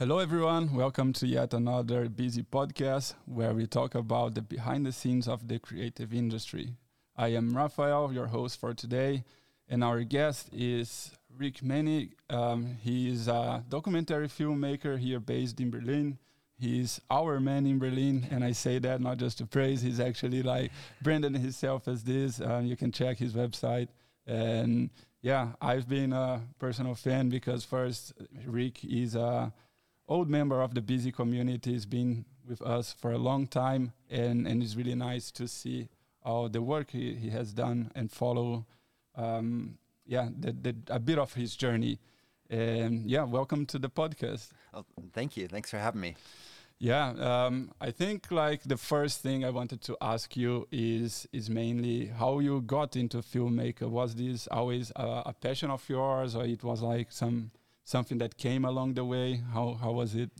Hello, everyone. Welcome to yet another busy podcast where we talk about the behind the scenes of the creative industry. I am Rafael, your host for today, and our guest is Rick Minnich. Um, he is a documentary filmmaker here based in Berlin. He's our man in Berlin, and I say that not just to praise. He's actually like branded himself as this. Uh, you can check his website. And yeah, I've been a personal fan because first, Rick is a old member of the busy community. He's been with us for a long time, and, and it's really nice to see all the work he, he has done and follow, um, yeah, the, the, a bit of his journey. And yeah, welcome to the podcast. Oh, thank you. Thanks for having me. Yeah, um, I think like the first thing I wanted to ask you is is mainly how you got into filmmaker. Was this always a, a passion of yours, or it was like some something that came along the way? How how was it?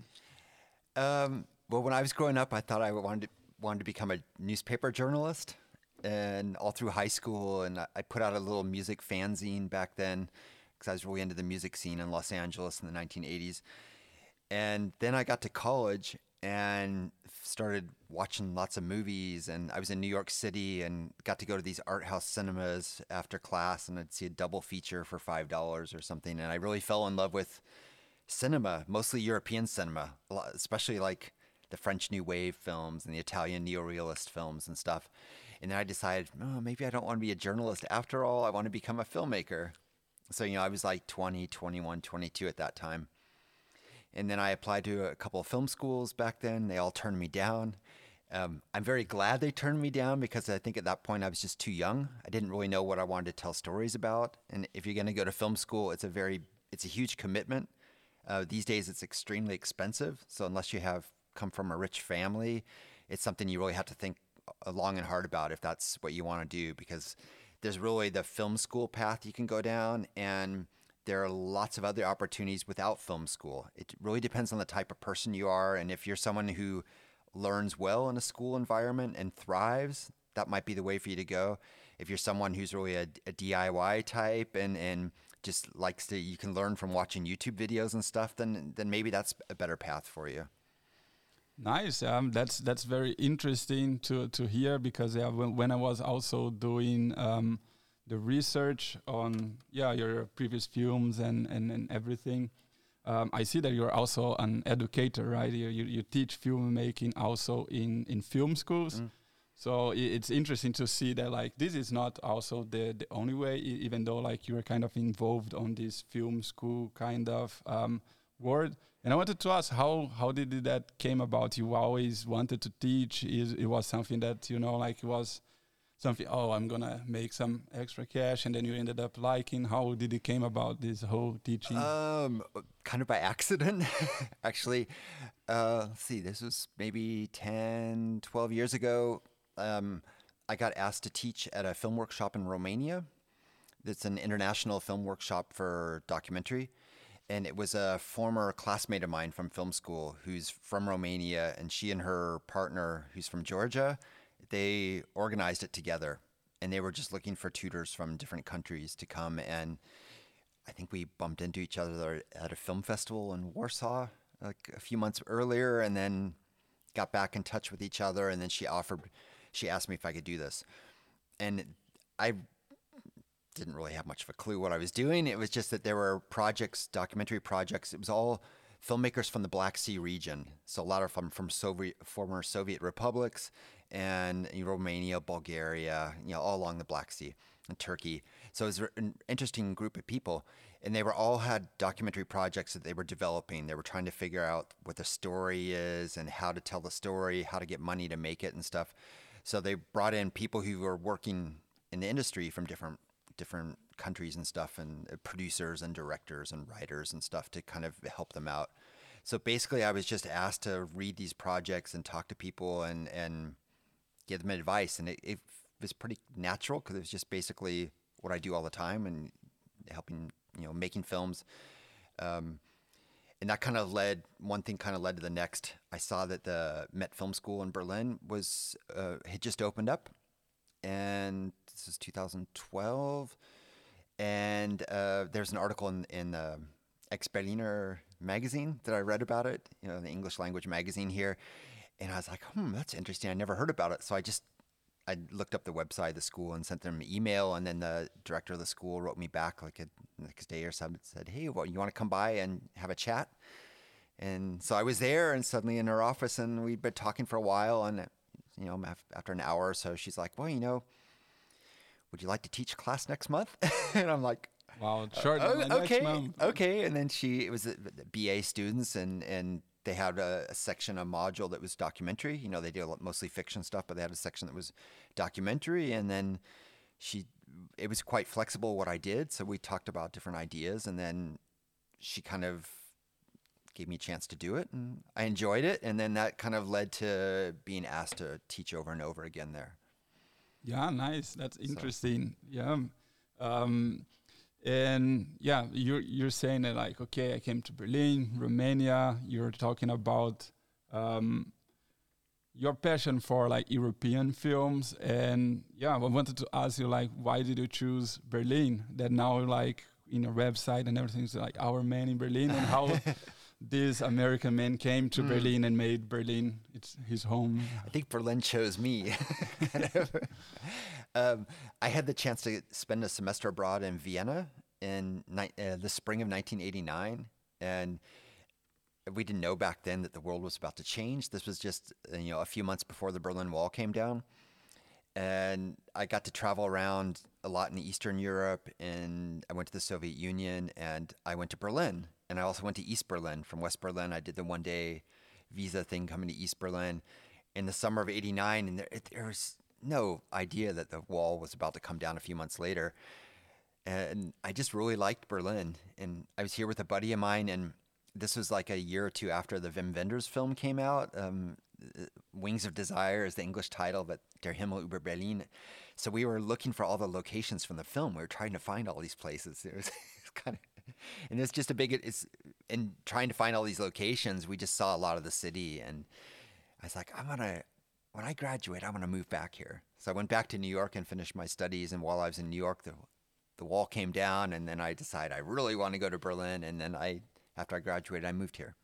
Um, well, when I was growing up, I thought I wanted to, wanted to become a newspaper journalist, and all through high school, and I put out a little music fanzine back then because I was really into the music scene in Los Angeles in the 1980s. And then I got to college and started watching lots of movies and I was in New York City and got to go to these art house cinemas after class and I'd see a double feature for five dollars or something and I really fell in love with cinema, mostly European cinema, especially like the French New Wave films and the Italian neorealist films and stuff. And then I decided, oh, maybe I don't want to be a journalist after all. I want to become a filmmaker. So, you know, I was like 20, 21, 22 at that time. And then I applied to a couple of film schools back then. They all turned me down. Um, I'm very glad they turned me down because I think at that point I was just too young. I didn't really know what I wanted to tell stories about. And if you're going to go to film school, it's a very it's a huge commitment. Uh, these days, it's extremely expensive. So unless you have come from a rich family, it's something you really have to think long and hard about if that's what you want to do because there's really the film school path you can go down and there are lots of other opportunities without film school. It really depends on the type of person you are. And if you're someone who learns well in a school environment and thrives, that might be the way for you to go. If you're someone who's really a, a DIY type and, and just likes to, you can learn from watching YouTube videos and stuff, then, then maybe that's a better path for you. Nice. Um, that's that's very interesting to to hear because yeah, when, when I was also doing um, the research on yeah your previous films and and, and everything. Um, I see that you're also an educator, right? You, you, you teach filmmaking also in, in film schools. Mm. So it's interesting to see that like this is not also the, the only way, even though like you are kind of involved on this film school kind of um, world. And I wanted to ask how how did that came about? You always wanted to teach. Is it was something that you know like was something oh i'm gonna make some extra cash and then you ended up liking how did it came about this whole teaching? Um kind of by accident actually. Uh let's see this was maybe 10 12 years ago. Um i got asked to teach at a film workshop in romania. It's an international film workshop for documentary. And it was a former classmate of mine from film school who's from romania and she and her partner who's from georgia they organized it together and they were just looking for tutors from different countries to come and I think we bumped into each other at a film festival in Warsaw like a few months earlier and then got back in touch with each other and then she offered she asked me if I could do this. And I didn't really have much of a clue what I was doing. It was just that there were projects, documentary projects. It was all filmmakers from the Black Sea region. So a lot of them from Soviet, former Soviet republics and Romania, Bulgaria, you know, all along the Black Sea and Turkey. So it was an interesting group of people. And they were all had documentary projects that they were developing. They were trying to figure out what the story is and how to tell the story, how to get money to make it and stuff. So they brought in people who were working in the industry from different different countries and stuff and uh, producers and directors and writers and stuff to kind of help them out. So basically I was just asked to read these projects and talk to people and and give them advice, and it, it was pretty natural because it was just basically what I do all the time and helping you know making films. Um, and that kind of led one thing kind of led to the next. I saw that the Met Film School in Berlin was uh, had just opened up, and this is 2012. And uh, there's an article in in the Exberliner magazine that I read about it, you know, the English language magazine here. And I was like, hmm, that's interesting. I never heard about it. So I just I looked up the website of the school and sent them an email, and then the director of the school wrote me back like a next day or something. And said, "Hey, well, you want to come by and have a chat?" And so I was there, and suddenly in her office, and we'd been talking for a while, and you know, after an hour or so, she's like, "Well, you know, would you like to teach class next month?" and I'm like, "Wow, sure, uh, okay, okay." And then she, it was the BA students, and and they had a, a, section, a module that was documentary. You know, they did mostly fiction stuff, but they had a section that was documentary. And then she, it was quite flexible what I did. So we talked about different ideas, and then she kind of gave me a chance to do it, and I enjoyed it. And then that kind of led to being asked to teach over and over again there. Yeah, nice. That's interesting. So. Yeah. Um, and yeah you're you're saying that like okay i came to berlin romania you're talking about um, your passion for like european films. And yeah i wanted to ask you like why did you choose berlin? That now like in your website and everything's like our man in berlin and how this american man came to mm. berlin and made berlin it's his home i think berlin chose me um, I had the chance to spend a semester abroad in Vienna in uh, the spring of 1989, and we didn't know back then that the world was about to change. This was just uh, you know a few months before the Berlin Wall came down, and I got to travel around a lot in Eastern Europe, and I went to the Soviet Union, and I went to Berlin, and I also went to East Berlin. From West Berlin, I did the one day visa thing coming to East Berlin in the summer of '89, and there, it, there was no idea that the wall was about to come down a few months later. And I just really liked Berlin. And I was here with a buddy of mine, and this was like a year or two after the Wim Wenders film came out. Um, Wings of Desire is the English title, but Der Himmel über Berlin. So we were looking for all the locations from the film. We were trying to find all these places. It was kind of, and it's just a big. It's in trying to find all these locations. We just saw a lot of the city, and I was like, I'm gonna when I graduate, I'm to move back here. So I went back to New York and finished my studies. And while I was in New York, the, the wall came down. And then I decided I really want to go to Berlin. And then I, after I graduated, I moved here.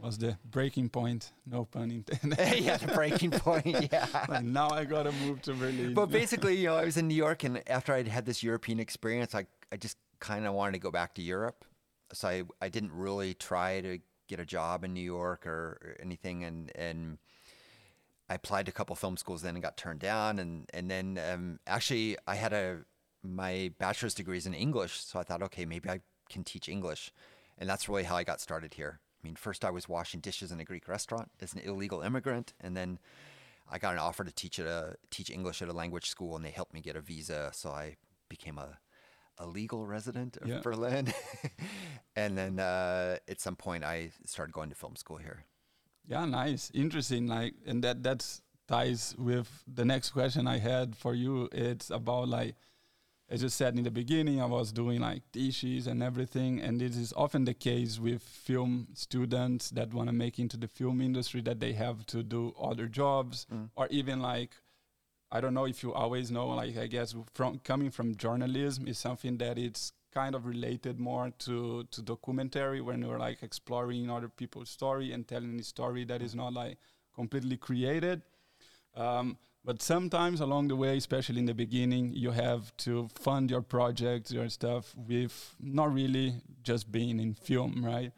Was the breaking point? No pun intended. yeah, the breaking point. Yeah. like now I got to move to Berlin. But basically, you know, I was in New York, and after I'd had this European experience, I I just kind of wanted to go back to Europe. So I I didn't really try to get a job in New York or, anything, and and I applied to a couple film schools then and got turned down. And and then um, actually I had a my bachelor's degree is in English, so I thought, okay, maybe I can teach English, and that's really how I got started here. I mean, first I was washing dishes in a Greek restaurant as an illegal immigrant, and then I got an offer to teach at a teach English at a language school, and they helped me get a visa, so I became a a legal resident of yeah. Berlin. and then uh, at some point, I started going to film school here. Yeah, nice, interesting. Like, and that that's ties with the next question I had for you. It's about like, as you said in the beginning, I was doing like dishes and everything, and this is often the case with film students that want to make into the film industry that they have to do other jobs mm. or even like. I don't know if you always know, like I guess from coming from journalism is something that it's kind of related more to to documentary when you're like exploring other people's story and telling a story that is not like completely created. Um, but sometimes along the way, especially in the beginning, you have to fund your projects, your stuff with not really just being in film, right?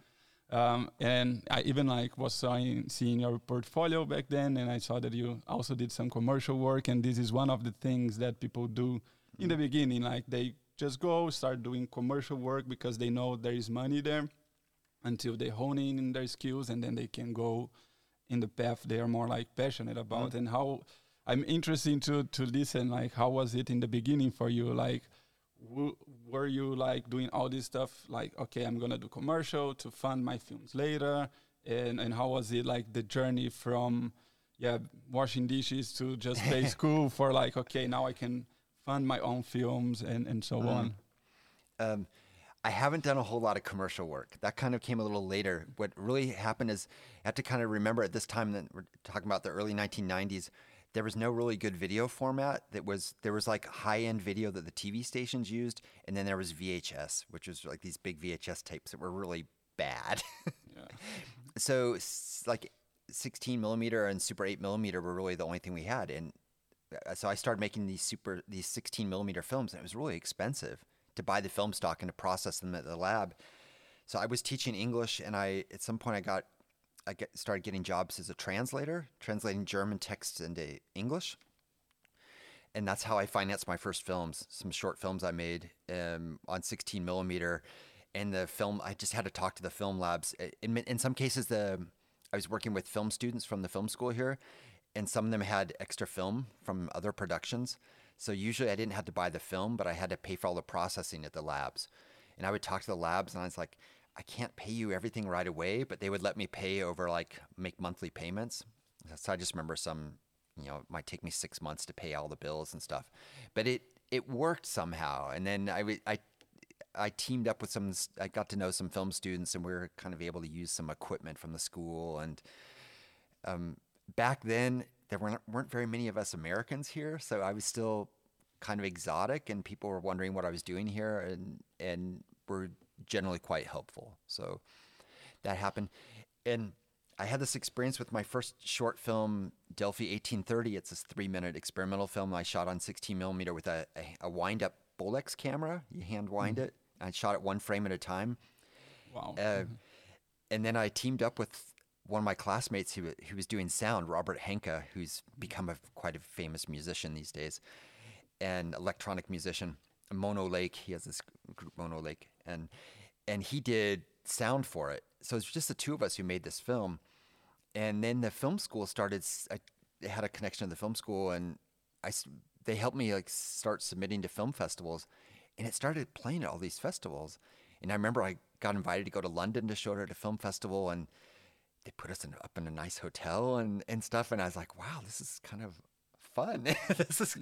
Um, and I even like was seeing, seeing your portfolio back then, and I saw that you also did some commercial work. And this is one of the things that people do in the beginning, like they just go start doing commercial work because they know there is money there until they hone in in their skills and then they can go in the path they are more like passionate about mm. and how i'm interested to to listen like how was it in the beginning for you like were you like doing all this stuff like okay i'm gonna do commercial to fund my films later and and how was it like the journey from yeah washing dishes to just play school for like okay now i can fund my own films and, and so mm. on? Um, I haven't done a whole lot of commercial work. That kind of came a little later. What really happened is I have to kind of remember at this time that we're talking about the early 1990s, there was no really good video format that was there was like high end video that the TV stations used, and then there was VHS, which was like these big VHS tapes that were really bad. yeah. So like 16 millimeter and super 8 millimeter were really the only thing we had, and uh, so I started making these super these 16 millimeter films, and it was really expensive to buy the film stock and to process them at the lab. So I was teaching English, and I at some point I got I get, started getting jobs as a translator, translating German texts into English. And that's how I financed my first films, some short films I made um, on 16 millimeter. And the film, I just had to talk to the film labs. In, in some cases, the I was working with film students from the film school here, and some of them had extra film from other productions. So usually I didn't have to buy the film, but I had to pay for all the processing at the labs. And I would talk to the labs, and I was like, I can't pay you everything right away, but they would let me pay over like make monthly payments. So I just remember some, you know, it might take me six months to pay all the bills and stuff, but it it worked somehow. And then I I I teamed up with some. I got to know some film students, and we were kind of able to use some equipment from the school. And um, back then, there weren't weren't very many of us Americans here, so I was still kind of exotic, and people were wondering what I was doing here, and and were generally quite helpful. So that happened. And I had this experience with my first short film, Delphi 1830. It's this three minute experimental film I shot on 16 millimeter with a, a, a wind up Bolex camera. You hand wind mm-hmm. it. I shot it one frame at a time. Wow. Uh, mm-hmm. And then I teamed up with one of my classmates who, who was doing sound, Robert Henke, who's become a quite a famous musician these days, and electronic musician. Monolake, he has this group Monolake, and and he did sound for it. So it's just the two of us who made this film. And then the film school started. I had a connection to the film school, and I they helped me like start submitting to film festivals, and it started playing at all these festivals. And I remember I got invited to go to London to show it at a film festival, and they put us in, up in a nice hotel and and stuff. And I was like, wow, this is kind of fun. this is,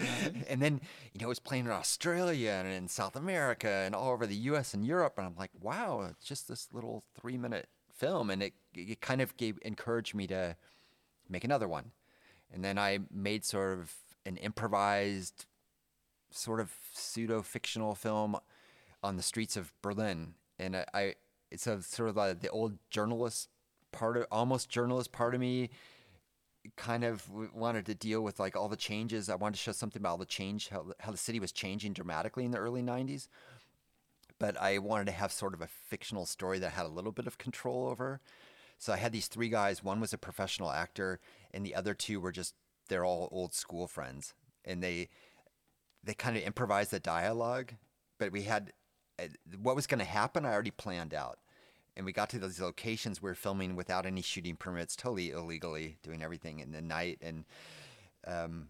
and then you know, it was playing in Australia and in South America and all over the U.S. and Europe, and I'm like, wow, it's just this little three minute film, and it it kind of gave encouraged me to make another one, and then I made sort of an improvised, sort of pseudo fictional film on the streets of Berlin, and I, I it's a sort of the, the old journalist part of almost journalist part of me kind of wanted to deal with like all the changes. I wanted to show something about all the change, how, how the city was changing dramatically in the early 90s. But I wanted to have sort of a fictional story that I had a little bit of control over. So I had these three guys. One was a professional actor, and the other two were just, they're all old school friends. And they, they kind of improvised the dialogue, but we had uh, what was going to happen, I already planned out and we got to these locations we were filming without any shooting permits, totally illegally, doing everything in the night. And um,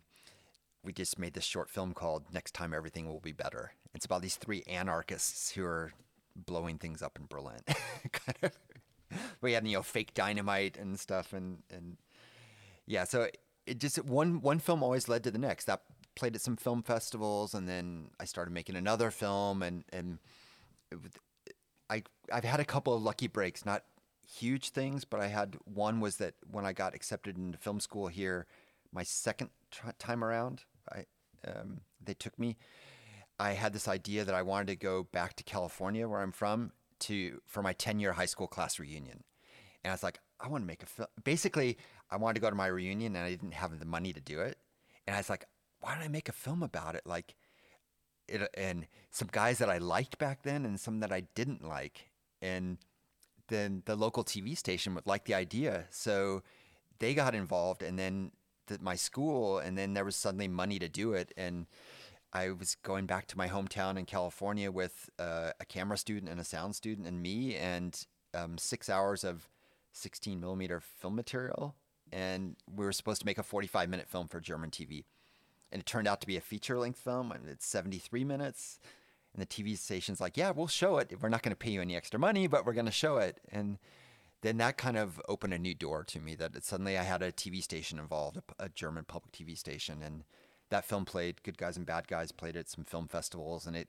we just made this short film called Next Time Everything Will Be Better. It's about these three anarchists who are blowing things up in Berlin. We had, you know, fake dynamite and stuff. And, and yeah, so it just, one, one film always led to the next. That played at some film festivals. And then I started making another film and, and, I I've had a couple of lucky breaks, not huge things, but I had one was that when I got accepted into film school here, my second time around, I um, they took me. I had this idea that I wanted to go back to California, where I'm from, to for my 10 year high school class reunion, and I was like, I want to make a film. Basically, I wanted to go to my reunion, and I didn't have the money to do it, and I was like, why don't I make a film about it? Like it, and some guys that I liked back then and some that I didn't like. And then the local TV station would like the idea. So they got involved and then the, my school, and then there was suddenly money to do it. And I was going back to my hometown in California with uh, a camera student and a sound student and me, and um, six hours of 16 millimeter film material. And we were supposed to make a 45 minute film for German TV and it turned out to be a feature length film and it's 73 minutes. And the tv station's like yeah we'll show it. We're not going to pay you any extra money but we're going to show it. And then that kind of opened a new door to me that suddenly i had a tv station involved a, a german public tv station and that film played good guys and bad guys played at some film festivals and it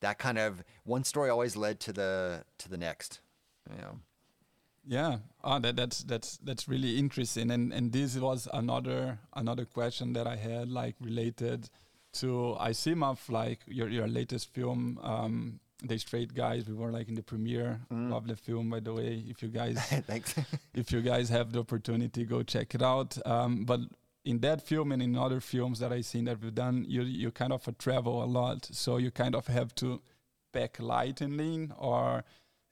that kind of one story always led to the to the next you know yeah Oh, that, that's that's that's really interesting, and and this was another another question that I had, like related to I see, Asimov, like your your latest film, um, The Straight Guys. We were like in the premiere. Mm. Love the film, by the way. If you guys Thanks. if you guys have the opportunity, go check it out. Um, but in that film and in other films that I've seen that we've done, you you kind of travel a lot, so you kind of have to pack light and lean, or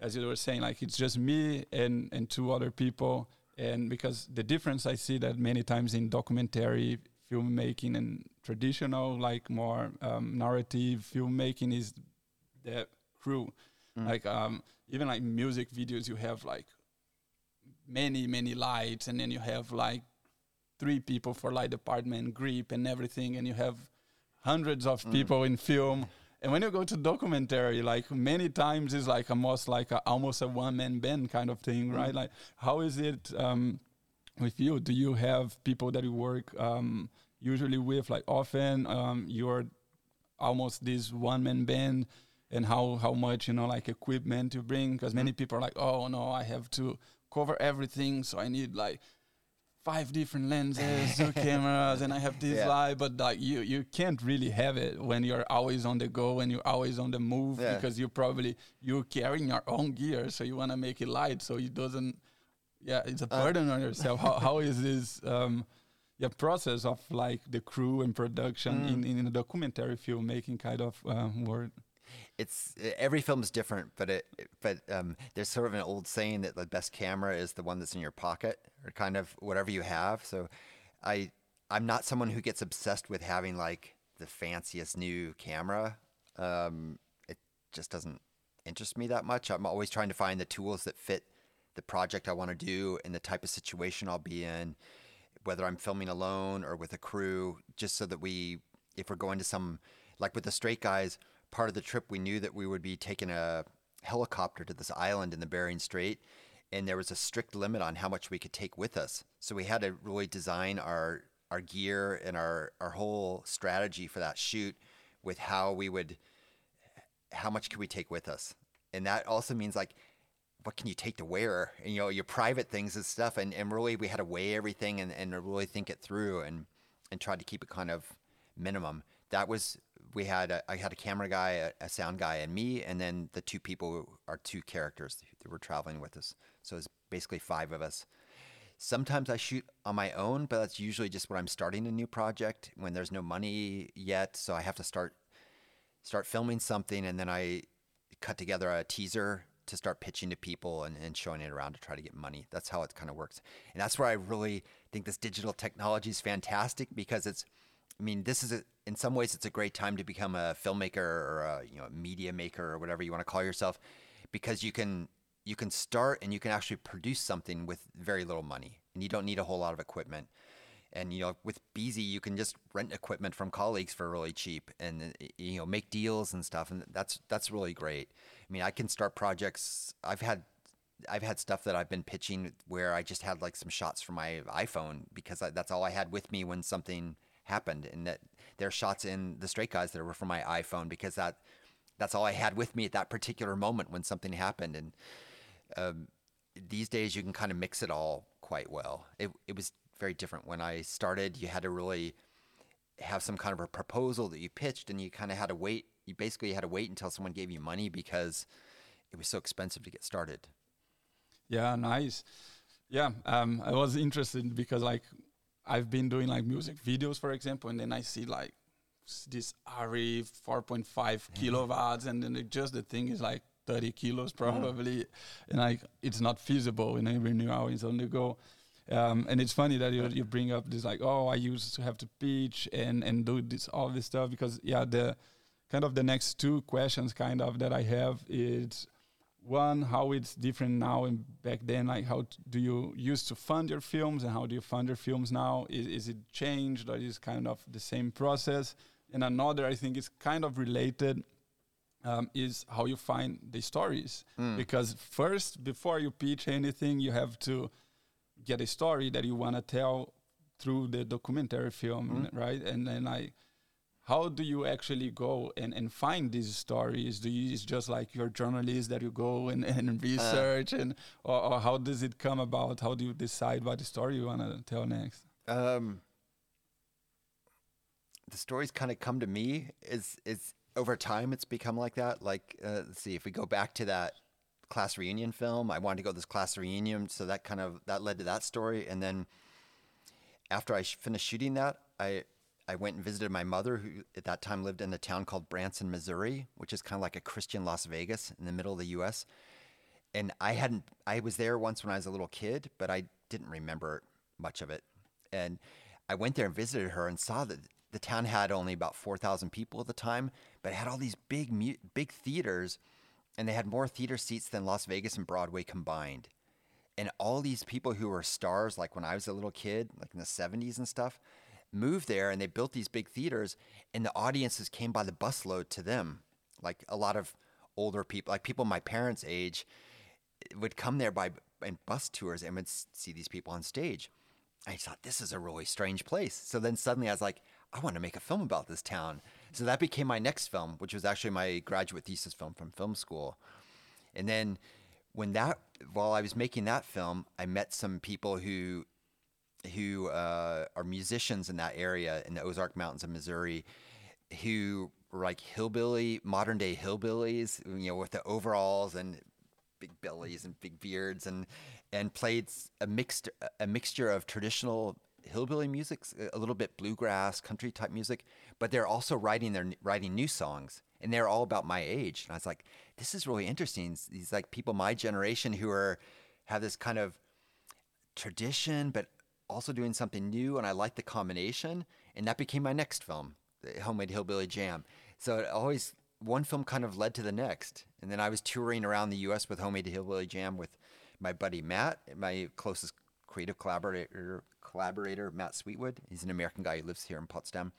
as you were saying, like it's just me and and two other people, and because the difference I see that many times in documentary filmmaking and traditional like more um, narrative filmmaking is the crew, Mm. like um, even like music videos, you have like many many lights, and then you have like three people for light department, grip, and everything, and you have hundreds of Mm. people in film. And when you go to documentary, like many times it's like almost like a, almost a one man band kind of thing, right? Like how is it um, with you? Do you have people that you work um, usually with, like often? Um, you're almost this one man band, and how how much you know like equipment you bring? Because many people are like, oh no, I have to cover everything, so I need like five different lenses, two cameras, and I have this Yeah. light. But like you, you can't really have it when you're always on the go and you're always on the move Yeah. because you probably you're carrying your own gear, so you want to make it light so it doesn't. Yeah, it's a Uh, burden on yourself. How how is this? Um, yeah, process of like the crew and production Mm. in in a documentary filmmaking kind of um, work. It's every film is different, but it but um, there's sort of an old saying that the best camera is the one that's in your pocket or kind of whatever you have. So I I'm not someone who gets obsessed with having like the fanciest new camera. Um, it just doesn't interest me that much. I'm always trying to find the tools that fit the project I want to do and the type of situation I'll be in, whether I'm filming alone or with a crew, just so that we, if we're going to some, like with the straight guys, part of the trip we knew that we would be taking a helicopter to this island in the Bering Strait, and there was a strict limit on how much we could take with us. So we had to really design our our gear and our our whole strategy for that shoot with how we would how much could we take with us. And that also means like what can you take to wear and, you know your private things and stuff and, and really we had to weigh everything and, and really think it through and and try to keep it kind of minimum. That was we had a, I had a camera guy a, a sound guy and me and then the two people are two characters that were traveling with us so it's basically five of us Sometimes I shoot on my own, but that's usually just when I'm starting a new project when there's no money yet, so I have to start start filming something and then I cut together a teaser to start pitching to people and, and showing it around to try to get money. That's how it kind of works. And that's where I really think this digital technology is fantastic because it's I mean, this is a, in some ways it's a great time to become a filmmaker or a you know a media maker or whatever you want to call yourself because you can you can start and you can actually produce something with very little money and you don't need a whole lot of equipment. And you know with Beezy you can just rent equipment from colleagues for really cheap and you know make deals and stuff and that's that's really great. I mean i can start projects i've had i've had stuff that i've been pitching where i just had like some shots from my iphone because I, that's all i had with me when something happened and that there are shots in the straight guys that were from my iphone because that that's all i had with me at that particular moment when something happened and um, these days you can kind of mix it all quite well. It it was very different when I started. You had to really have some kind of a proposal that you pitched, and you kind of had to wait. You basically had to wait until someone gave you money because it was so expensive to get started. Yeah, nice. Yeah, um, I was interested because like I've been doing like music videos, for example, and then I see like this RE 4.5 kilowatts, and then it just the thing is like 30 kilos probably, and like it's not feasible in every new hour is on the go. Um, and it's funny that you, you bring up this like, oh, I used to have to pitch and and do this all this stuff because yeah, the kind of the next two questions kind of that I have is one how it's different now and back then like how do you used to fund your films and how do you fund your films now? Is, is it changed or is it kind of the same process? And another i think is kind of related um, is how you find the stories. Because first before you pitch anything you have to get a story that you want to tell through the documentary film right? And then i how do you actually go and, and find these stories? Do you it's just like your journalist that you go and, and uh. research, uh, and or, or, how does it come about? How do you decide what story you want to tell next? Um, the stories kind of come to me. Is is over time it's become like that. Like uh, let's see, if we go back to that class reunion film, I wanted to go to this class reunion, so that kind of that led to that story, and then after I finished shooting that, I I went and visited my mother, who at that time lived in a town called Branson, Missouri, which is kind of like a Christian Las Vegas in the middle of the U.S. And I hadn't, I was there once when I was a little kid, but I didn't remember much of it. And I went there and visited her and saw that the town had only about 4,000 people at the time, but it had all these big, big theaters, and they had more theater seats than Las Vegas and Broadway combined. And all these people who were stars, like when I was a little kid, like in the 70s and stuff, moved there and they built these big theaters and the audiences came by the busload to them. Like a lot of older people like people my parents age eh, would come there by in bus tours and would see these people on stage. I thought this is a really strange place. So then suddenly i was like i want to make a film about this town. So that became my next film which was actually my graduate thesis film from film school. And then when that while i was making that film i met some people who who uh, are musicians in that area in the Ozark Mountains of Missouri, who were like hillbilly, modern day hillbillies, you know, with the overalls and big bellies and big beards, and and played a mixed a mixture of traditional hillbilly music, a little bit bluegrass, country type music, but they're also writing their writing new songs, and they're all about my age. And I was like, this is really interesting. These like people my generation who are have this kind of tradition, but also doing something new, and I liked the combination, and that became my next film, Homemade Hillbilly Jam. So it always one film kind of led to the next, and then I was touring around the U.S. with Homemade Hillbilly Jam with my buddy Matt, my closest creative collaborator, collaborator Matt Sweetwood. He's an American guy who lives here in Potsdam.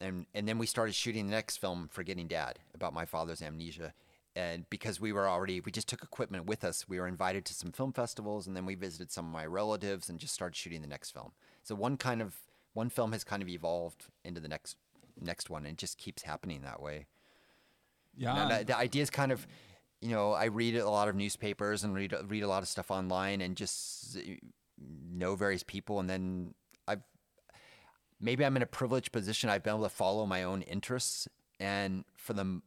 And, and then we started shooting the next film, Forgetting Dad, about my father's amnesia and because we were already we just took equipment with us we were invited to some film festivals and then we visited some of my relatives and just started shooting the next film. So one kind of one film has kind of evolved into the next next one and it just keeps happening that way. Yeah. The, the idea is kind of you know i read a lot of newspapers and read read a lot of stuff online and just know various people and then i've maybe i'm in a privileged position i've been able to follow my own interests and for the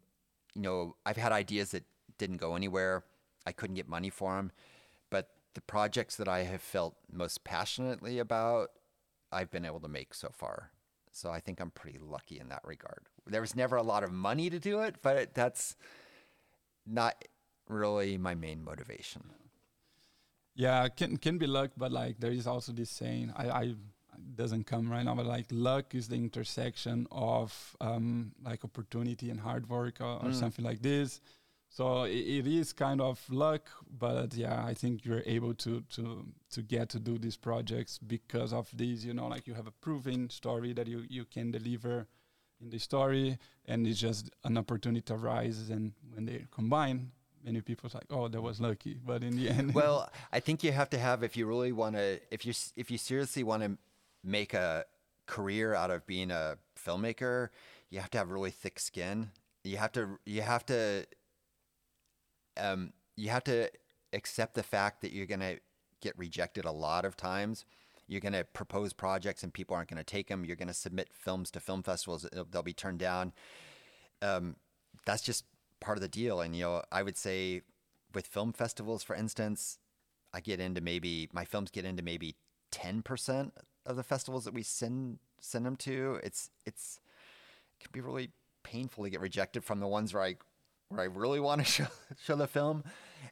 you know, I've had ideas that didn't go anywhere. I couldn't get money for them. But the projects that I have felt most passionately about, I've been able to make so far. So I think I'm pretty lucky in that regard. There was never a lot of money to do it, but that's not really my main motivation. Yeah, can can be luck, but like there is also this saying. I, I doesn't come right now, but like luck is the intersection of um, like opportunity and hard work or, or mm. something like this. So it, it is kind of luck, but yeah, I think you're able to to to get to do these projects because of these. You know, like you have a proven story that you you can deliver in the story, and it's just an opportunity arises, and when they combine, many people like, "Oh, that was lucky," but in the end, well, I think you have to have if you really want to, if you if you seriously want to make a career out of being a filmmaker, you have to have really thick skin. You have to you have to um, you have to accept the fact that you're gonna get rejected a lot of times. You're gonna propose projects and people aren't gonna take them. You're gonna submit films to film festivals; they'll be turned down. Um, that's just part of the deal. And you know, I would say with film festivals, for instance, I get into maybe my films get into maybe ten percent of the festivals that we send send them to, it's it's it can be really painful to get rejected from the ones where I where I really want to show show the film,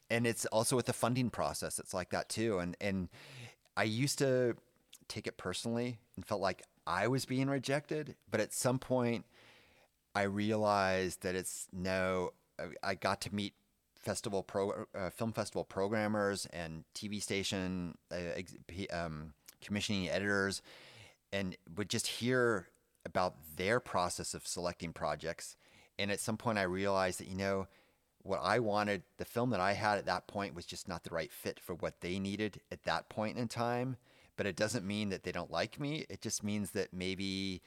and it's also with the funding process. It's like that too, and and I used to take it personally and felt like I was being rejected, but at some point I realized that it's no. I got to meet festival pro uh, film festival programmers and TV station uh, um, commissioning editors and would just hear about their process of selecting projects. And at some point, I realized that, you know, what I wanted, the film that I had at that point was just not the right fit for what they needed at that point in time. But it doesn't mean that they don't like me. It just means that maybe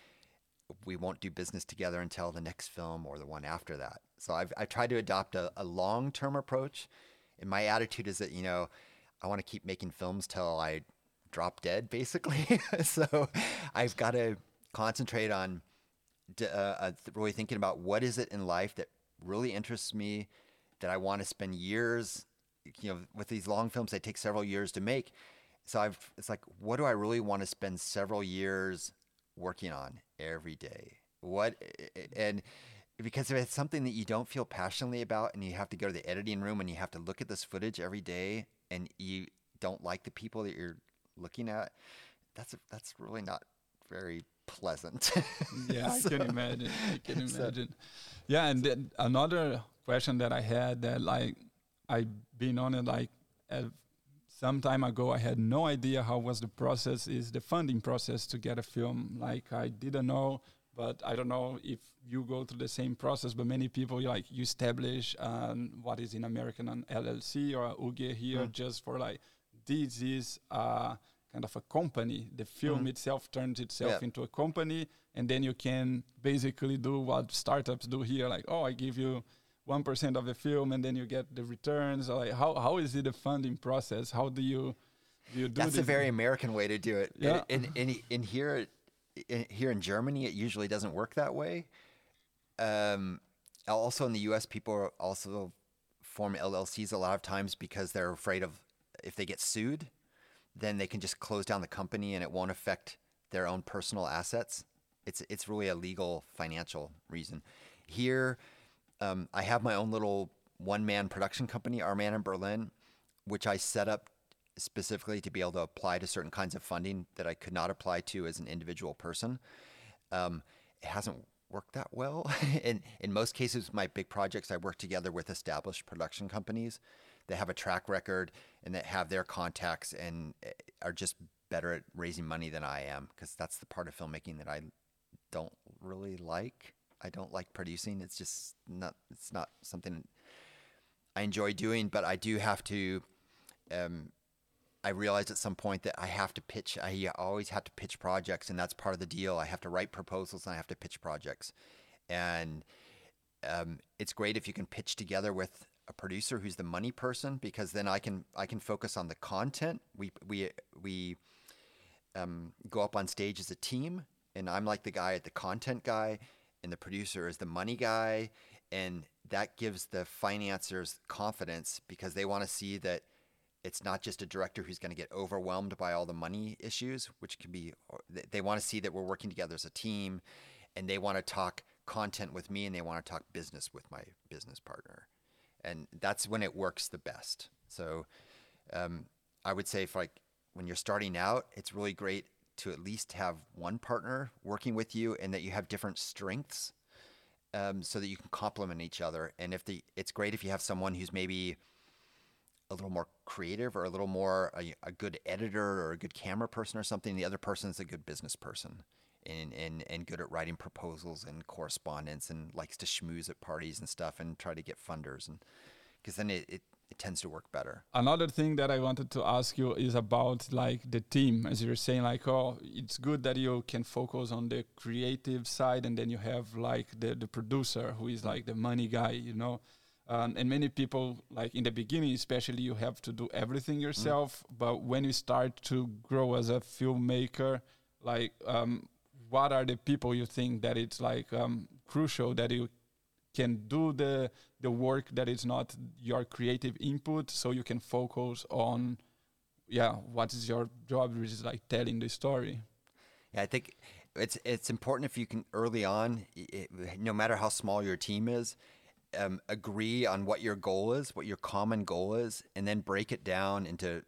we won't do business together until the next film or the one after that. So I've I tried to adopt a, a long term approach, and my attitude is that you know I want to keep making films till I drop dead, basically. so I've got to concentrate on uh, uh, really thinking about what is it in life that really interests me, that I want to spend years, you know, with these long films, they take several years to make. So I've, it's like, what do I really want to spend several years working on every day? What, and because if it's something that you don't feel passionately about and you have to go to the editing room and you have to look at this footage every day and you don't like the people that you're looking at, that's, that's really not very pleasant. yeah, so, I can imagine. I can imagine. So, yeah, and then another question that I had that like I've been on it like uh, some time ago. I had no idea how was the process is the funding process to get a film. Like I didn't know, but I don't know if you go through the same process. But many people like you establish um, what is in American an LLC or a UG here mm. just for like this is. Uh, kind of a company. The film mm-hmm. itself turns itself yeah. into a company, and then you can basically do what startups do here. Like, oh, I give you one percent of the film, and then you get the returns. Like, how how is it a funding process? How do you do you do That's a very American way to do it. Yeah. In in, in here in, here in Germany, it usually doesn't work that way. Um, also in the U.S., people also form LLCs a lot of times because they're afraid of if they get sued then they can just close down the company and it won't affect their own personal assets. It's it's really a legal financial reason. Here, um, I have my own little one man production company, Our Man in Berlin, which I set up specifically to be able to apply to certain kinds of funding that I could not apply to as an individual person. Um, it hasn't worked that well. in in most cases, my big projects, I work together with established production companies that have a track record and that have their contacts and eh, are just better at raising money than I am because that's the part of filmmaking that I don't really like. I don't like producing. It's just not. It's not something I enjoy doing, but I do have to. Um, I realized at some point that I have to pitch. I always have to pitch projects, and that's part of the deal. I have to write proposals and I have to pitch projects, and um, it's great if you can pitch together with a producer who's the money person because then I can I can focus on the content. We we we um, go up on stage as a team, and I'm like the guy at the content guy, and the producer is the money guy, and that gives the financiers confidence because they want to see that it's not just a director who's going to get overwhelmed by all the money issues, which can be. They want to see that we're working together as a team, and they want to talk content with me, and they want to talk business with my business partner and that's when it works the best. So um, I would say, if like when you're starting out, it's really great to at least have one partner working with you, and that you have different strengths, um, so that you can complement each other. And if the, it's great if you have someone who's maybe a little more creative or a little more a, a good editor or a good camera person or something. The other person is a good business person and, and, and good at writing proposals and correspondence and likes to schmooze at parties and stuff and try to get funders and because then it, it, it tends to work better. Another thing that I wanted to ask you is about like the team, as you were saying, like oh, it's good that you can focus on the creative side, and then you have like the the producer who is like the money guy, you know. Um, and many people, like in the beginning, especially, you have to do everything yourself. Mm. But when you start to grow as a filmmaker, like um, what are the people you think that it's like um, crucial that you can do the the work that is not your creative input so you can focus on yeah what is your job which is like telling the story? Yeah i think it's it's important if you can early on it, no matter how small your team is um, agree on what your goal is what your common goal is and then break it down into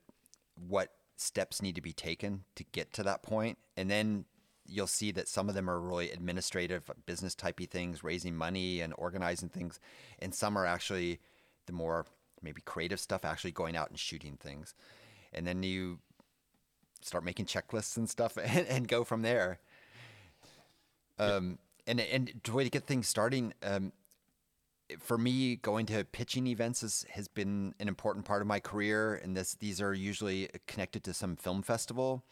what steps need to be taken to get to that point and then you'll see that some of them are really administrative, business typey things, raising money and organizing things, and some are actually the more maybe creative stuff, actually going out and shooting things, and then you start making checklists and stuff, and, and go from there. Um, and and the way to get things starting, um, for me, going to pitching events is, has been an important part of my career, and this these are usually connected to some film festival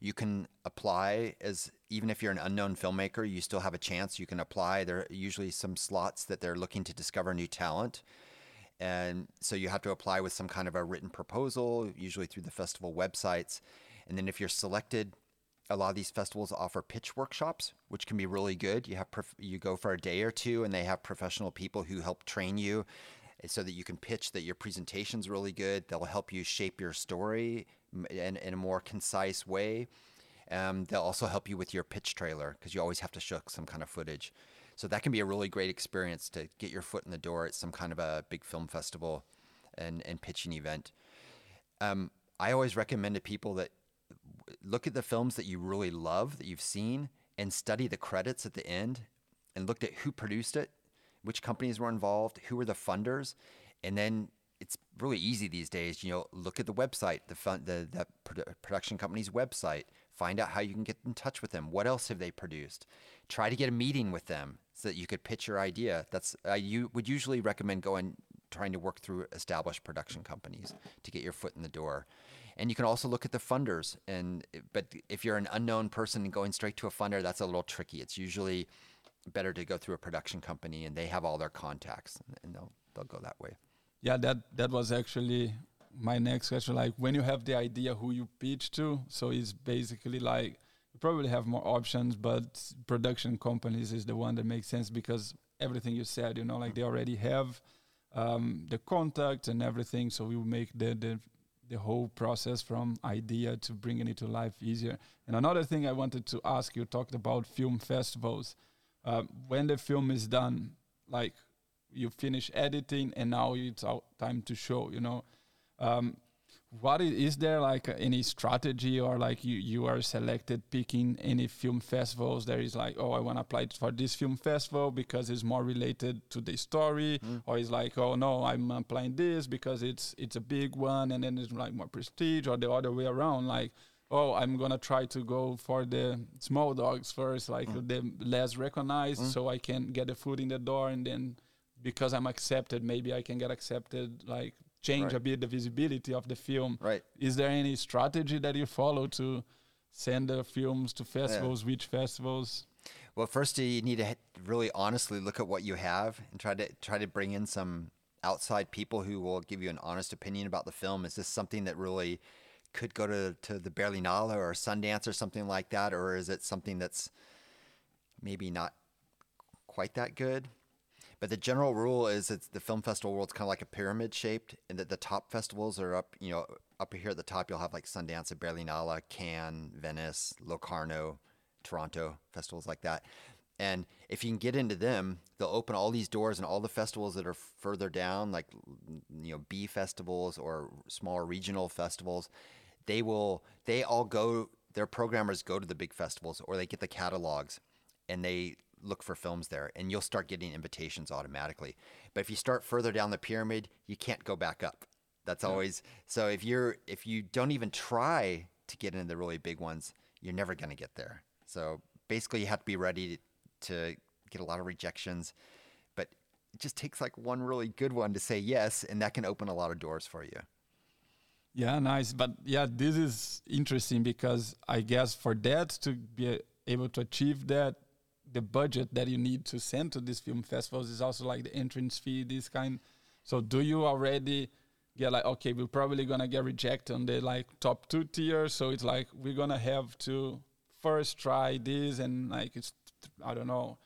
You can apply as even if you're an unknown filmmaker, you still have a chance. You can apply. There are usually some slots that they're looking to discover new talent. And so you have to apply with some kind of a written proposal, usually through the festival websites. And then if you're selected, a lot of these festivals offer pitch workshops, which can be really good. You have prof- you go for a day or two, and they have professional people who help train you, so that you can pitch that your presentation's really good. They'll help you shape your story in, in a more concise way. Um, they'll also help you with your pitch trailer because you always have to show some kind of footage. So that can be a really great experience to get your foot in the door at some kind of a big film festival and, and pitching event. Um, I always recommend to people that look at the films that you really love that you've seen and study the credits at the end and looked at who produced it, which companies were involved, who were the funders, and then it's really easy these days. You know, look at the website, the fun, the, production company's website. Find out how you can get in touch with them. What else have they produced? Try to get a meeting with them so that you could pitch your idea. That's uh, you would usually recommend going trying to work through established production companies to get your foot in the door. And you can also look at the funders. And but if you're an unknown person going straight to a funder, that's a little tricky. It's usually better to go through a production company, and they have all their contacts, and they'll they'll go that way. Yeah, that that was actually my next question. Like when you have the idea who you pitch to, so it's basically like you probably have more options, but production companies is the one that makes sense because everything you said, you know, like they already have um, the contact and everything, so we make the the the whole process from idea to bringing it to life easier. And another thing I wanted to ask you talked about film festivals. Um, when the film is done, like you finish editing and now it's time to show, you know. Um, what is, is there like any strategy or like you, you are selected picking any film festivals there is like oh i want to apply for this film festival because it's more related to the story mm. or it's like oh no i'm applying this because it's it's a big one and then it's like more prestige or the other way around like oh i'm gonna try to go for the small dogs first like mm. the less recognized mm. so i can get the foot in the door and then because i'm accepted maybe i can get accepted like change right. a bit the visibility of the film. Right. Is there any strategy that you follow to send the films to festivals? Yeah. Which festivals? Well, first you need to really honestly look at what you have and try to try to bring in some outside people who will give you an honest opinion about the film. Is this something that really could go to, to the Berlinale or Sundance or something like that, or is it something that's maybe not quite that good? But the general rule is it's the film festival world's kind of like a pyramid shaped, and that the top festivals are up, you know, up here at the top. You'll have like Sundance, Berlinale, Cannes, Venice, Locarno, Toronto, festivals like that. And if you can get into them, they'll open all these doors and all the festivals that are further down, like you know B festivals or smaller regional festivals. They will. They all go. Their programmers go to the big festivals, or they get the catalogs, and they look for films there and you'll start getting invitations automatically. But if you start further down the pyramid, you can't go back up. That's yeah. always so if you're if you don't even try to get into the really big ones, you're never going to get there. So basically you have to be ready to, to get a lot of rejections, but it just takes like one really good one to say yes and that can open a lot of doors for you. Yeah, nice. But yeah, this is interesting because I guess for that to be able to achieve that, the budget that you need to send to these film festivals is also like the entrance fee, this kind. So do you already get like okay, we're probably gonna get rejected on the like top two tiers, so it's like we're gonna have to first try this and like it's I don't know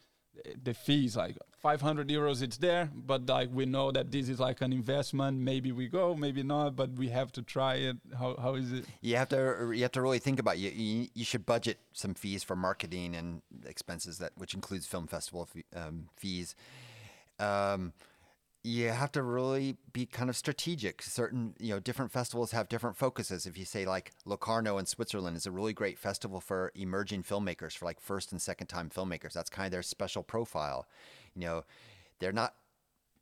the fees like 500 euros it's there but like we know that this is like an investment. Maybe we go maybe not but we have to try it. How, how is it? You have to you have to really think about it. you, you, you should budget some fees for marketing and expenses that which includes film festival um, fees. Um, you have to really be kind of strategic. Certain, you know, different festivals have different focuses. If you say like Locarno in Switzerland is a really great festival for emerging filmmakers, for like first and second time filmmakers. That's kind of their special profile. You know, they're not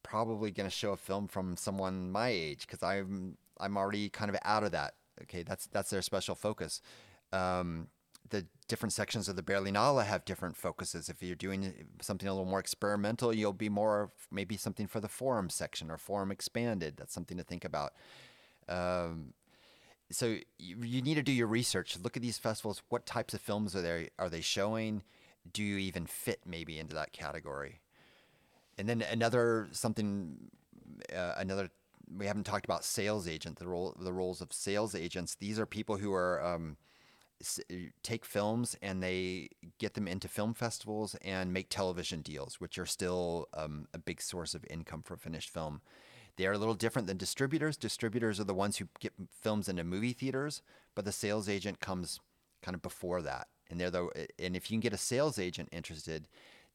probably going to show a film from someone my age because I'm I'm already kind of out of that. Okay, that's that's their special focus. Um, the different sections of the Berlinale have different focuses. If you're doing something a little more experimental, you'll be more maybe something for the forum section or forum expanded. That's something to think about. Um, so you, you need to do your research. Look at these festivals. What types of films are they are they showing? Do you even fit maybe into that category? And then another something, uh, another we haven't talked about sales agent. The role the roles of sales agents. These are people who are um, take films and they get them into film festivals and make television deals, which are still um, a big source of income for finished film. They are a little different than distributors. Distributors are the ones who get films into movie theaters, but the sales agent comes kind of before that. And they're the and if you can get a sales agent interested,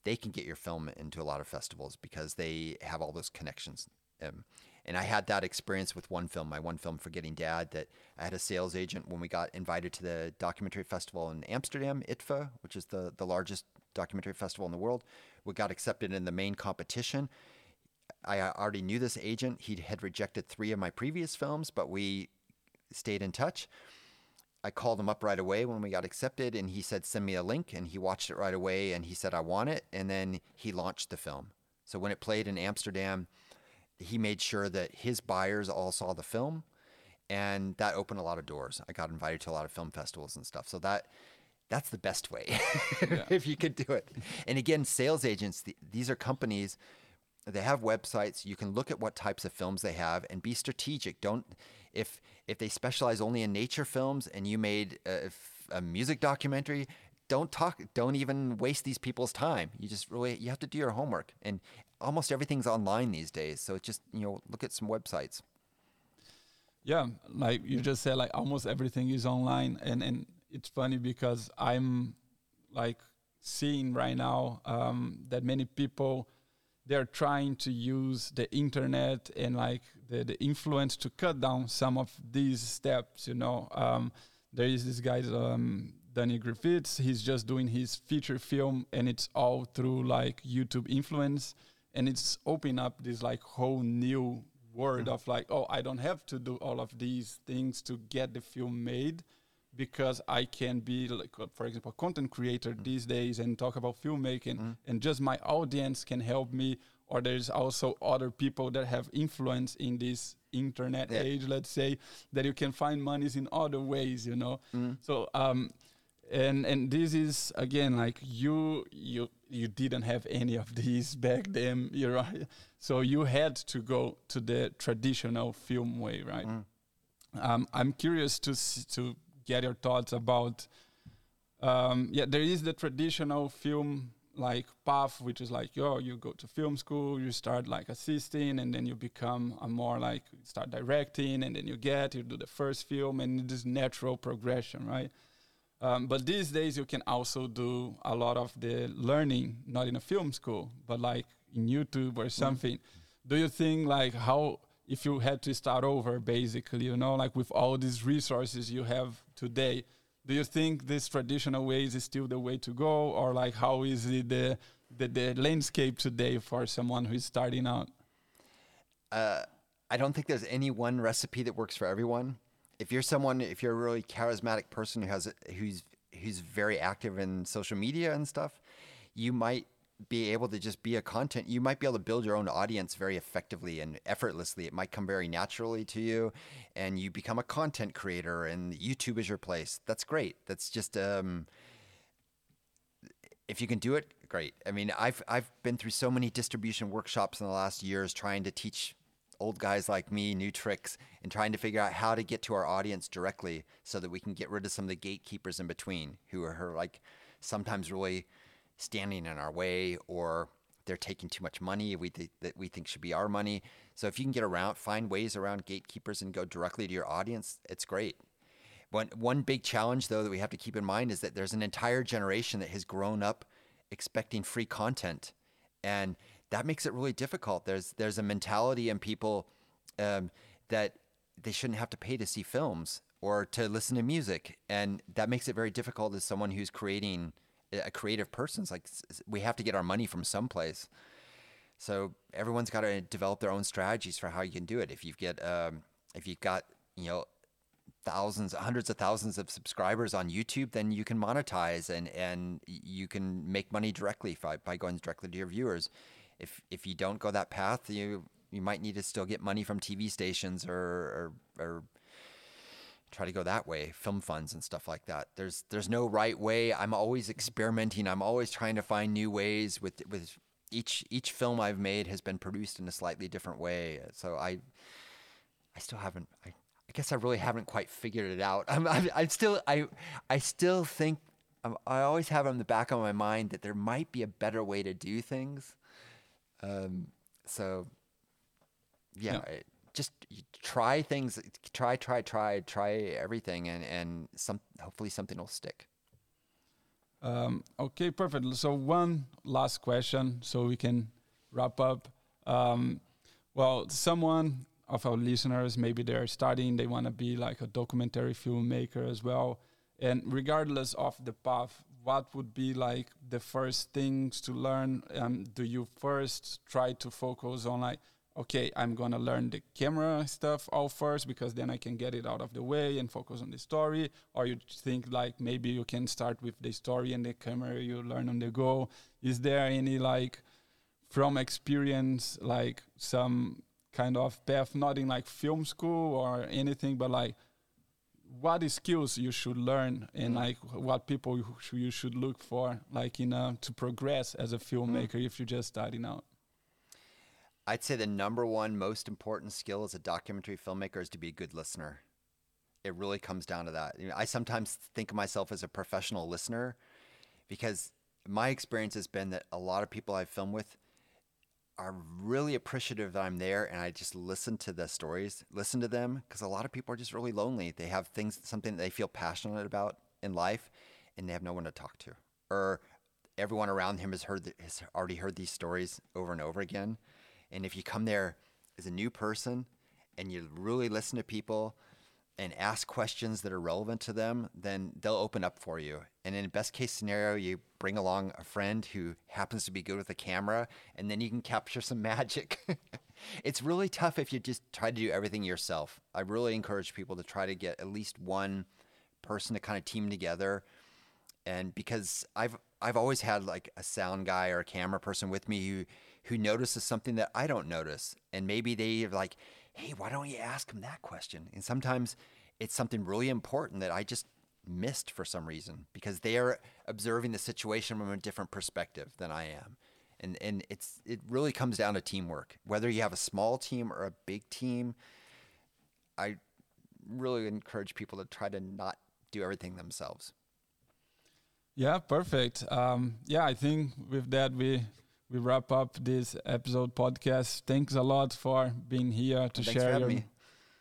they can get your film into a lot of festivals because they have all those connections. Um, and I had that experience with one film, my one film, Forgetting Dad, that I had a sales agent when we got invited to the documentary festival in Amsterdam, IDFA, which is the, the largest documentary festival in the world. We got accepted in the main competition. I already knew this agent. He had rejected three of my previous films, but we stayed in touch. I called him up right away when we got accepted, and he said, Send me a link. And he watched it right away, and he said, I want it. And then he launched the film. So when it played in Amsterdam, he made sure that his buyers all saw the film, and that opened a lot of doors. I got invited to a lot of film festivals and stuff. So that that's the best way if you could do it. And again, sales agents, these are companies they have websites you can look at what types of films they have and be strategic don't if if they specialize only in nature films and you made a, a, music documentary don't talk don't even waste these people's time you just really you have to do your homework and almost everything's online these days so just you know look at some websites. Yeah like you just said like almost everything is online and and it's funny because i'm like seeing right now um, that many people they're trying to use the internet and like the, the influence to cut down some of these steps you know? Um, there is this guy um, danny griffiths he's just doing his feature film and it's all through like youtube influence and it's opening up this like whole new world mm-hmm. of like oh i don't have to do all of these things to get the film made because I can be like, uh, for example, a content creator mm. these days and talk about filmmaking, mm. and just my audience can help me. Or there's also other people that have influence in this internet yeah. age, let's say, that you can find monies in other ways, you know. Mm. So, um, and and this is again like you you you didn't have any of these back then, you right? So you had to go to the traditional film way, right? Mm. Um, I'm curious to to get your thoughts about. Um, yeah, there is the traditional film like path, which is like, yo, you go to film school, you start like assisting, and then you become a more like start directing, and then you get you do the first film, and it is natural progression, right? Um, but these days, you can also do a lot of the learning, not in a film school, but like in YouTube or something. Mm. Do you think like how if you had to start over basically you know like with all these resources you have today do you think this traditional ways is still the way to go or like how is it the the, the landscape today for someone who's starting out uh, i don't think there's any one recipe that works for everyone if you're someone if you're a really charismatic person who has who's who's very active in social media and stuff you might be able to just be a content you might be able to build your own audience very effectively and effortlessly. It might come very naturally to you and you become a content creator and youtube is your place. That's great. That's just um, if you can do it great. I mean i've i've been through so many distribution workshops in the last years trying to teach old guys like me new tricks and trying to figure out how to get to our audience directly so that we can get rid of some of the gatekeepers in between who are like sometimes really standing in our way or they're taking too much money we th- that we think should be our money. So if you can get around, find ways around gatekeepers and go directly to your audience, it's great. One one big challenge though that we have to keep in mind is that there's an entire generation that has grown up expecting free content, and that makes it really difficult. There's there's a mentality in people um, that they shouldn't have to pay to see films or to listen to music, and that makes it very difficult as someone who's creating a creative person. It's like we have to get our money from someplace. So everyone's got to develop their own strategies for how you can do it. If you've get um, if you've got you know thousands, hundreds of thousands of subscribers on YouTube, then you can monetize and and you can make money directly by, by going directly to your viewers. If if you don't go that path, you you might need to still get money from TV stations or or, or try to go that way, film funds and stuff like that. There's there's no right way. I'm always mm-hmm. experimenting. I'm always trying to find new ways with with each each film I've made has been produced in a slightly different way. So I I still haven't I, I guess I really haven't quite figured it out. I'm I, I still I I still think I'm, I always have on the back of my mind that there might be a better way to do things. Um, so yeah, Yeah. It, just try things, try, try, try, try everything, and and some hopefully something will stick. Um, okay, perfect. So one last question, so we can wrap up. Um, well, someone of our listeners, maybe they're studying, they want to be like a documentary filmmaker as well. And regardless of the path, what would be like the first things to learn? Um, do you first try to focus on like, okay, I'm gonna learn the camera stuff all first because then I can get it out of the way and focus on the story, or you think like maybe you can start with the story and the camera you learn on the go. Is there any like from experience like some kind of path, not in like film school or anything, but like what skills you should learn and like what people you sh- you should look for like in uh, to progress as a filmmaker if you're just starting out I'd say the number one most important skill as a documentary filmmaker is to be a good listener. It really comes down to that. You know, I sometimes think of myself as a professional listener because my experience has been that a lot of people I film with are really appreciative that I'm there and I just listen to the stories, listen to them because a lot of people are just really lonely. They have things, something that they feel passionate about in life and they have no one to talk to. Or everyone around him has heard, has already heard these stories over and over again. And if you come there as a new person and you really listen to people and ask questions that are relevant to them, then they'll open up for you. And in best case scenario, you bring along a friend who happens to be good with a camera, and then you can capture some magic. it's really tough if you just try to do everything yourself. I really encourage people to try to get at least one person to kind of team together and because I've I've always had like a sound guy or a camera person with me who who notices something that I don't notice, and maybe they like, "Hey, why don't you ask him that question?" And sometimes it's something really important that I just missed for some reason because they are observing the situation from a different perspective than I am. And and it's it really comes down to teamwork. Whether you have a small team or a big team, I really encourage people to try to not do everything themselves. Yeah, perfect. Um, yeah, I think with that we we wrap up this episode podcast. Thanks a lot for being here to Thanks share your me.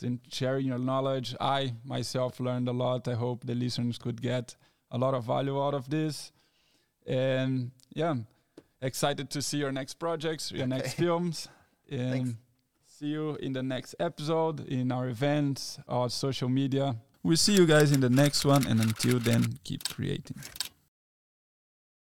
to sharing your knowledge. I myself learned a lot. I hope the listeners could get a lot of value out of this. And yeah, excited to see your next projects, your next films. And Thanks. see you in the next episode in our events or social media. We'll see you guys in the next one and until then keep creating.